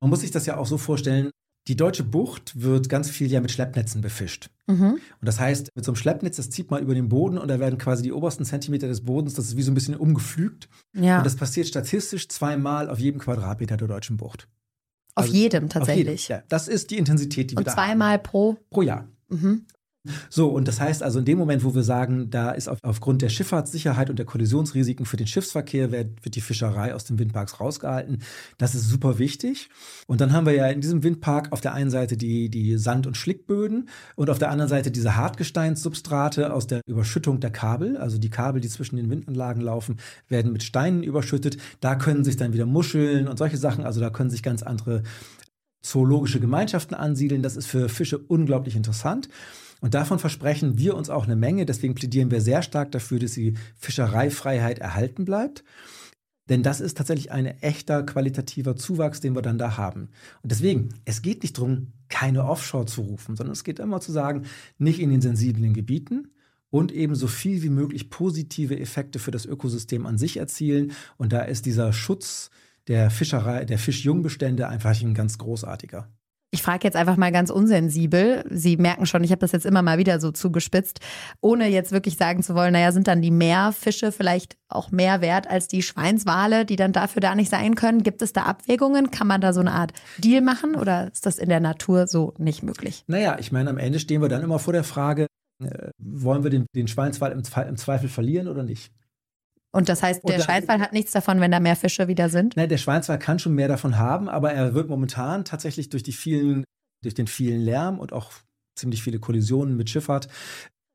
Man muss sich das ja auch so vorstellen, die deutsche Bucht wird ganz viel ja mit Schleppnetzen befischt. Mhm. Und das heißt, mit so einem Schleppnetz, das zieht man über den Boden und da werden quasi die obersten Zentimeter des Bodens, das ist wie so ein bisschen umgepflügt. Ja. Und das passiert statistisch zweimal auf jedem Quadratmeter der deutschen Bucht. Auf also, jedem tatsächlich. Auf jedem, ja. Das ist die Intensität, die und wir da zweimal haben. pro? Pro Jahr. Mhm. So, und das heißt also, in dem Moment, wo wir sagen, da ist auf, aufgrund der Schifffahrtssicherheit und der Kollisionsrisiken für den Schiffsverkehr wird, wird die Fischerei aus den Windparks rausgehalten. Das ist super wichtig. Und dann haben wir ja in diesem Windpark auf der einen Seite die, die Sand- und Schlickböden und auf der anderen Seite diese Hartgesteinssubstrate aus der Überschüttung der Kabel. Also die Kabel, die zwischen den Windanlagen laufen, werden mit Steinen überschüttet. Da können sich dann wieder Muscheln und solche Sachen, also da können sich ganz andere zoologische Gemeinschaften ansiedeln. Das ist für Fische unglaublich interessant. Und davon versprechen wir uns auch eine Menge. Deswegen plädieren wir sehr stark dafür, dass die Fischereifreiheit erhalten bleibt. Denn das ist tatsächlich ein echter qualitativer Zuwachs, den wir dann da haben. Und deswegen, es geht nicht darum, keine Offshore zu rufen, sondern es geht immer zu sagen, nicht in den sensiblen Gebieten und eben so viel wie möglich positive Effekte für das Ökosystem an sich erzielen. Und da ist dieser Schutz der Fischerei, der Fischjungbestände einfach ein ganz großartiger. Ich frage jetzt einfach mal ganz unsensibel. Sie merken schon, ich habe das jetzt immer mal wieder so zugespitzt, ohne jetzt wirklich sagen zu wollen, naja, sind dann die Meerfische vielleicht auch mehr wert als die Schweinswale, die dann dafür da nicht sein können? Gibt es da Abwägungen? Kann man da so eine Art Deal machen oder ist das in der Natur so nicht möglich? Naja, ich meine, am Ende stehen wir dann immer vor der Frage, äh, wollen wir den, den Schweinswal im, im Zweifel verlieren oder nicht? Und das heißt, der Schweinswal hat nichts davon, wenn da mehr Fische wieder sind? Nein, der Schweinswal kann schon mehr davon haben, aber er wird momentan tatsächlich durch die vielen, durch den vielen Lärm und auch ziemlich viele Kollisionen mit Schifffahrt,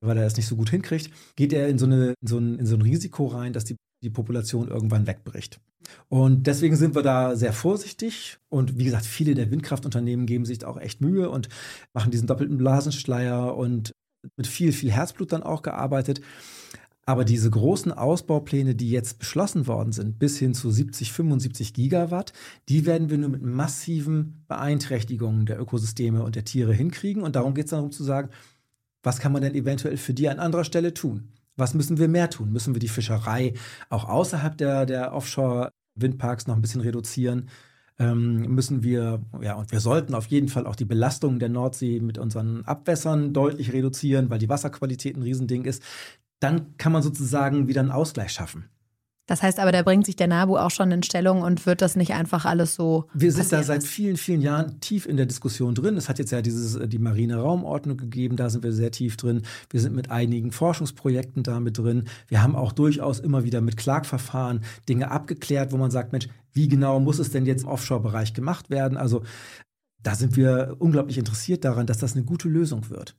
weil er das nicht so gut hinkriegt, geht er in so, eine, in so, ein, in so ein Risiko rein, dass die, die Population irgendwann wegbricht. Und deswegen sind wir da sehr vorsichtig. Und wie gesagt, viele der Windkraftunternehmen geben sich da auch echt Mühe und machen diesen doppelten Blasenschleier und mit viel, viel Herzblut dann auch gearbeitet. Aber diese großen Ausbaupläne, die jetzt beschlossen worden sind, bis hin zu 70, 75 Gigawatt, die werden wir nur mit massiven Beeinträchtigungen der Ökosysteme und der Tiere hinkriegen. Und darum geht es darum zu sagen, was kann man denn eventuell für die an anderer Stelle tun? Was müssen wir mehr tun? Müssen wir die Fischerei auch außerhalb der, der Offshore-Windparks noch ein bisschen reduzieren? Ähm, müssen wir, ja, und wir sollten auf jeden Fall auch die Belastung der Nordsee mit unseren Abwässern deutlich reduzieren, weil die Wasserqualität ein Riesending ist dann kann man sozusagen wieder einen Ausgleich schaffen. Das heißt aber, da bringt sich der NABU auch schon in Stellung und wird das nicht einfach alles so. Wir sind da seit vielen, vielen Jahren tief in der Diskussion drin. Es hat jetzt ja dieses, äh, die marine Raumordnung gegeben, da sind wir sehr tief drin. Wir sind mit einigen Forschungsprojekten damit drin. Wir haben auch durchaus immer wieder mit Klagverfahren Dinge abgeklärt, wo man sagt, Mensch, wie genau muss es denn jetzt im Offshore-Bereich gemacht werden? Also da sind wir unglaublich interessiert daran, dass das eine gute Lösung wird.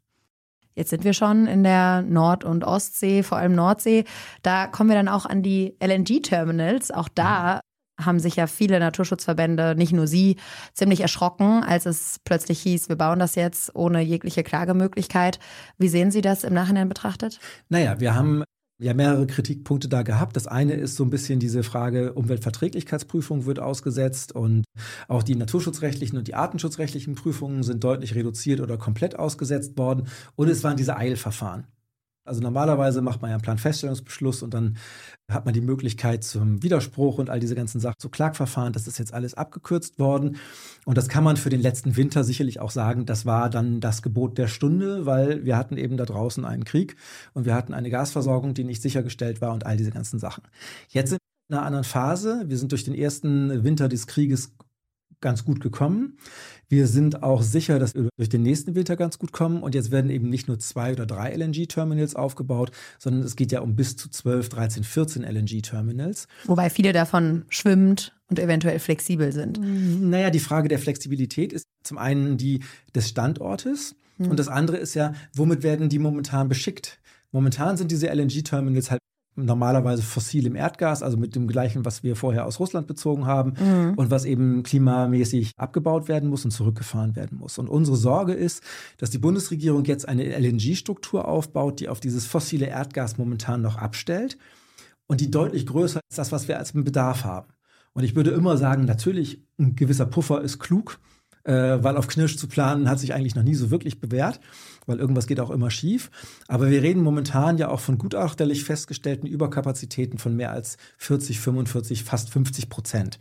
Jetzt sind wir schon in der Nord- und Ostsee, vor allem Nordsee. Da kommen wir dann auch an die LNG-Terminals. Auch da haben sich ja viele Naturschutzverbände, nicht nur Sie, ziemlich erschrocken, als es plötzlich hieß, wir bauen das jetzt ohne jegliche Klagemöglichkeit. Wie sehen Sie das im Nachhinein betrachtet? Naja, wir haben ja mehrere Kritikpunkte da gehabt. Das eine ist so ein bisschen diese Frage, Umweltverträglichkeitsprüfung wird ausgesetzt und auch die naturschutzrechtlichen und die artenschutzrechtlichen Prüfungen sind deutlich reduziert oder komplett ausgesetzt worden. Und es waren diese Eilverfahren. Also normalerweise macht man ja einen Planfeststellungsbeschluss und dann hat man die Möglichkeit zum Widerspruch und all diese ganzen Sachen zu Klagverfahren. Das ist jetzt alles abgekürzt worden. Und das kann man für den letzten Winter sicherlich auch sagen, das war dann das Gebot der Stunde, weil wir hatten eben da draußen einen Krieg und wir hatten eine Gasversorgung, die nicht sichergestellt war und all diese ganzen Sachen. Jetzt sind wir in einer anderen Phase. Wir sind durch den ersten Winter des Krieges ganz gut gekommen. Wir sind auch sicher, dass wir durch den nächsten Winter ganz gut kommen. Und jetzt werden eben nicht nur zwei oder drei LNG-Terminals aufgebaut, sondern es geht ja um bis zu 12, 13, 14 LNG-Terminals. Wobei viele davon schwimmend und eventuell flexibel sind. Naja, die Frage der Flexibilität ist zum einen die des Standortes. Mhm. Und das andere ist ja, womit werden die momentan beschickt? Momentan sind diese LNG-Terminals halt normalerweise fossilem Erdgas, also mit dem gleichen, was wir vorher aus Russland bezogen haben mhm. und was eben klimamäßig abgebaut werden muss und zurückgefahren werden muss. Und unsere Sorge ist, dass die Bundesregierung jetzt eine LNG-Struktur aufbaut, die auf dieses fossile Erdgas momentan noch abstellt und die deutlich größer ist das, was wir als Bedarf haben. Und ich würde immer sagen, natürlich, ein gewisser Puffer ist klug, äh, weil auf Knirsch zu planen hat sich eigentlich noch nie so wirklich bewährt weil irgendwas geht auch immer schief. Aber wir reden momentan ja auch von gutachterlich festgestellten Überkapazitäten von mehr als 40, 45, fast 50 Prozent.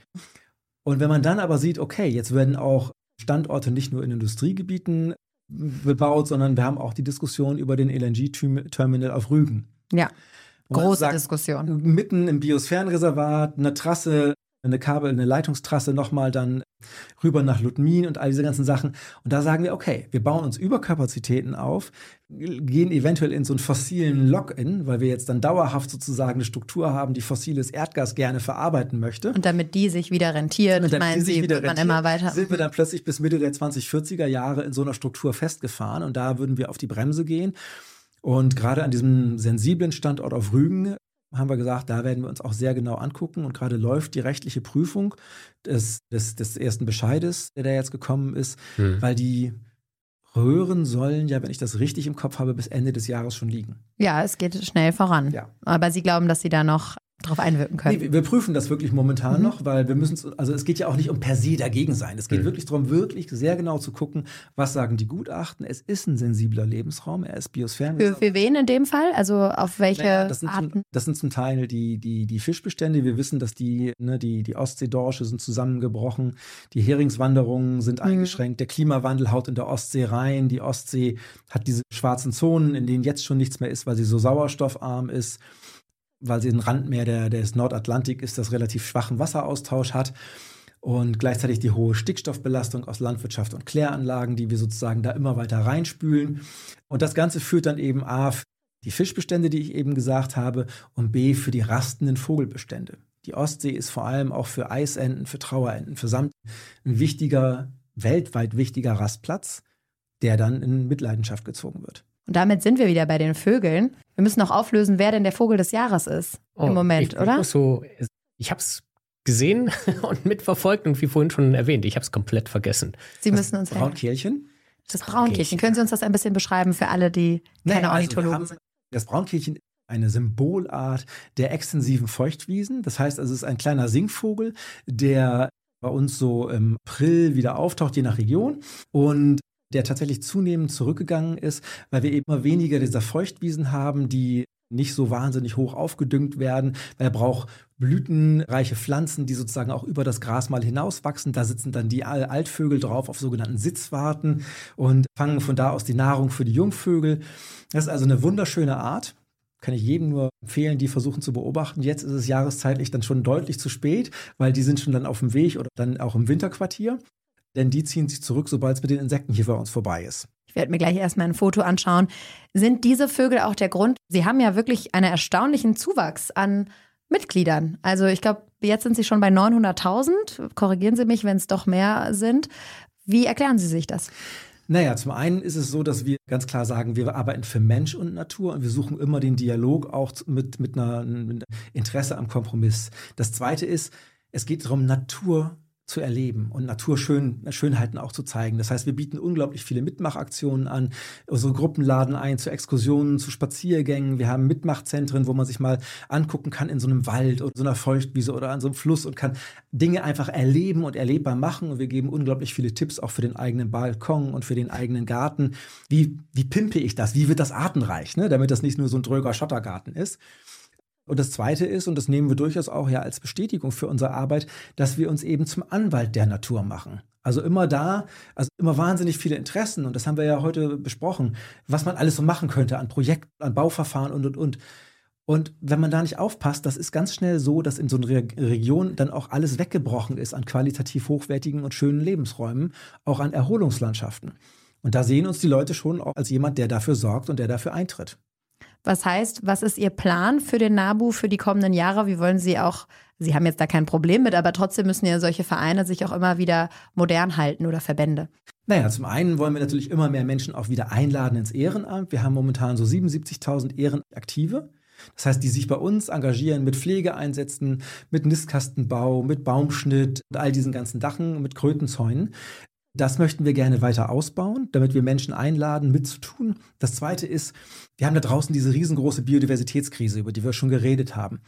Und wenn man dann aber sieht, okay, jetzt werden auch Standorte nicht nur in Industriegebieten bebaut, sondern wir haben auch die Diskussion über den LNG-Terminal auf Rügen. Ja, große sagt, Diskussion. Mitten im Biosphärenreservat, eine Trasse eine Kabel, eine Leitungstrasse nochmal dann rüber nach Ludmin und all diese ganzen Sachen. Und da sagen wir, okay, wir bauen uns Überkapazitäten auf, gehen eventuell in so einen fossilen Lock-in, weil wir jetzt dann dauerhaft sozusagen eine Struktur haben, die fossiles Erdgas gerne verarbeiten möchte. Und damit die sich wieder rentiert, und meinen Sie, wird man immer weiter. Sind wir dann plötzlich bis Mitte der 2040er Jahre in so einer Struktur festgefahren und da würden wir auf die Bremse gehen. Und gerade an diesem sensiblen Standort auf Rügen haben wir gesagt, da werden wir uns auch sehr genau angucken. Und gerade läuft die rechtliche Prüfung des, des, des ersten Bescheides, der da jetzt gekommen ist, hm. weil die Röhren sollen ja, wenn ich das richtig im Kopf habe, bis Ende des Jahres schon liegen. Ja, es geht schnell voran. Ja. Aber Sie glauben, dass Sie da noch darauf einwirken können. Nee, wir prüfen das wirklich momentan mhm. noch, weil wir müssen, also es geht ja auch nicht um per se dagegen sein. Es geht mhm. wirklich darum, wirklich sehr genau zu gucken, was sagen die Gutachten. Es ist ein sensibler Lebensraum, er ist Biosphären. Für, für wen in dem Fall? Also auf welche naja, das Arten? Zum, das sind zum Teil die, die, die Fischbestände. Wir wissen, dass die, ne, die, die Ostseedorsche sind zusammengebrochen, die Heringswanderungen sind mhm. eingeschränkt, der Klimawandel haut in der Ostsee rein, die Ostsee hat diese schwarzen Zonen, in denen jetzt schon nichts mehr ist, weil sie so sauerstoffarm ist weil sie ein Randmeer der, des Nordatlantik ist, das relativ schwachen Wasseraustausch hat und gleichzeitig die hohe Stickstoffbelastung aus Landwirtschaft und Kläranlagen, die wir sozusagen da immer weiter reinspülen. Und das Ganze führt dann eben A, die Fischbestände, die ich eben gesagt habe, und B, für die rastenden Vogelbestände. Die Ostsee ist vor allem auch für Eisenten, für Trauerenten, für Samt ein wichtiger, weltweit wichtiger Rastplatz, der dann in Mitleidenschaft gezogen wird. Und damit sind wir wieder bei den Vögeln. Wir müssen noch auflösen, wer denn der Vogel des Jahres ist oh, im Moment, ich, oder? Ich, so, ich habe es gesehen und mitverfolgt und wie vorhin schon erwähnt, ich habe es komplett vergessen. Sie müssen uns Braunkehlchen? Das Braunkehlchen. Können Sie uns das ein bisschen beschreiben für alle, die keine naja, also Ornithologen sind? Das Braunkehlchen eine Symbolart der extensiven Feuchtwiesen. Das heißt, also es ist ein kleiner Singvogel, der bei uns so im April wieder auftaucht, je nach Region. Und der tatsächlich zunehmend zurückgegangen ist, weil wir immer weniger dieser Feuchtwiesen haben, die nicht so wahnsinnig hoch aufgedüngt werden, er braucht blütenreiche Pflanzen, die sozusagen auch über das Gras mal hinauswachsen. Da sitzen dann die Altvögel drauf auf sogenannten Sitzwarten und fangen von da aus die Nahrung für die Jungvögel. Das ist also eine wunderschöne Art. Kann ich jedem nur empfehlen, die versuchen zu beobachten. Jetzt ist es jahreszeitlich dann schon deutlich zu spät, weil die sind schon dann auf dem Weg oder dann auch im Winterquartier. Denn die ziehen sich zurück, sobald es mit den Insekten hier bei uns vorbei ist. Ich werde mir gleich erstmal ein Foto anschauen. Sind diese Vögel auch der Grund? Sie haben ja wirklich einen erstaunlichen Zuwachs an Mitgliedern. Also ich glaube, jetzt sind Sie schon bei 900.000. Korrigieren Sie mich, wenn es doch mehr sind. Wie erklären Sie sich das? Naja, zum einen ist es so, dass wir ganz klar sagen, wir arbeiten für Mensch und Natur und wir suchen immer den Dialog auch mit, mit, einer, mit Interesse am Kompromiss. Das zweite ist, es geht darum, Natur zu erleben und Naturschönheiten auch zu zeigen. Das heißt, wir bieten unglaublich viele Mitmachaktionen an. Unsere Gruppen laden ein zu Exkursionen, zu Spaziergängen. Wir haben Mitmachzentren, wo man sich mal angucken kann in so einem Wald oder so einer Feuchtwiese oder an so einem Fluss und kann Dinge einfach erleben und erlebbar machen. Und wir geben unglaublich viele Tipps auch für den eigenen Balkon und für den eigenen Garten. Wie, wie pimpe ich das? Wie wird das artenreich, ne? damit das nicht nur so ein dröger Schottergarten ist? Und das Zweite ist, und das nehmen wir durchaus auch ja als Bestätigung für unsere Arbeit, dass wir uns eben zum Anwalt der Natur machen. Also immer da, also immer wahnsinnig viele Interessen, und das haben wir ja heute besprochen, was man alles so machen könnte an Projekten, an Bauverfahren und, und, und. Und wenn man da nicht aufpasst, das ist ganz schnell so, dass in so einer Region dann auch alles weggebrochen ist an qualitativ hochwertigen und schönen Lebensräumen, auch an Erholungslandschaften. Und da sehen uns die Leute schon auch als jemand, der dafür sorgt und der dafür eintritt. Was heißt, was ist Ihr Plan für den NABU für die kommenden Jahre? Wie wollen Sie auch, Sie haben jetzt da kein Problem mit, aber trotzdem müssen ja solche Vereine sich auch immer wieder modern halten oder Verbände. Naja, zum einen wollen wir natürlich immer mehr Menschen auch wieder einladen ins Ehrenamt. Wir haben momentan so 77.000 Ehrenaktive. Das heißt, die sich bei uns engagieren mit Pflegeeinsätzen, mit Nistkastenbau, mit Baumschnitt und all diesen ganzen Dachen, mit Krötenzäunen. Das möchten wir gerne weiter ausbauen, damit wir Menschen einladen, mitzutun. Das Zweite ist, wir haben da draußen diese riesengroße Biodiversitätskrise, über die wir schon geredet haben.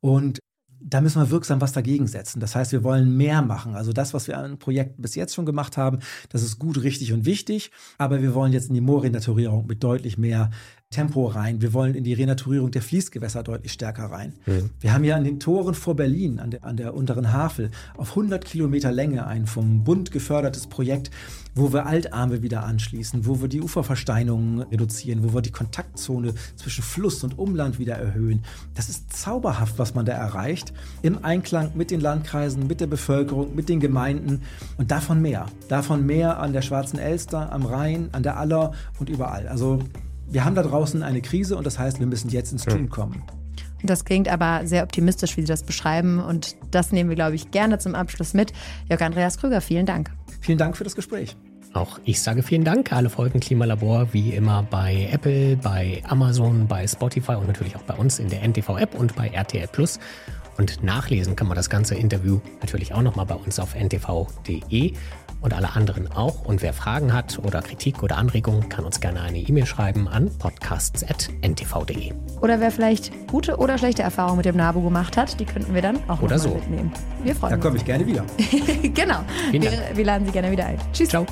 Und da müssen wir wirksam was dagegen setzen. Das heißt, wir wollen mehr machen. Also das, was wir an Projekten bis jetzt schon gemacht haben, das ist gut, richtig und wichtig. Aber wir wollen jetzt in die Moorrenaturierung mit deutlich mehr Tempo rein. Wir wollen in die Renaturierung der Fließgewässer deutlich stärker rein. Mhm. Wir haben ja an den Toren vor Berlin, an der, an der unteren Havel, auf 100 Kilometer Länge ein vom Bund gefördertes Projekt, wo wir Altarme wieder anschließen, wo wir die Uferversteinungen reduzieren, wo wir die Kontaktzone zwischen Fluss und Umland wieder erhöhen. Das ist zauberhaft, was man da erreicht, im Einklang mit den Landkreisen, mit der Bevölkerung, mit den Gemeinden und davon mehr. Davon mehr an der Schwarzen Elster, am Rhein, an der Aller und überall. Also wir haben da draußen eine Krise und das heißt, wir müssen jetzt ins Tun kommen. Das klingt aber sehr optimistisch, wie Sie das beschreiben. Und das nehmen wir, glaube ich, gerne zum Abschluss mit. Jörg Andreas Krüger, vielen Dank. Vielen Dank für das Gespräch. Auch ich sage vielen Dank. Alle Folgen Klimalabor wie immer bei Apple, bei Amazon, bei Spotify und natürlich auch bei uns in der NTV-App und bei RTL Plus. Und nachlesen kann man das ganze Interview natürlich auch nochmal bei uns auf ntv.de und alle anderen auch. Und wer Fragen hat oder Kritik oder Anregungen, kann uns gerne eine E-Mail schreiben an podcasts.ntv.de. Oder wer vielleicht gute oder schlechte Erfahrungen mit dem NABU gemacht hat, die könnten wir dann auch oder so. mitnehmen. Wir freuen uns. Da komme ich gerne wieder. genau. Wir, wir laden Sie gerne wieder ein. Tschüss. Ciao.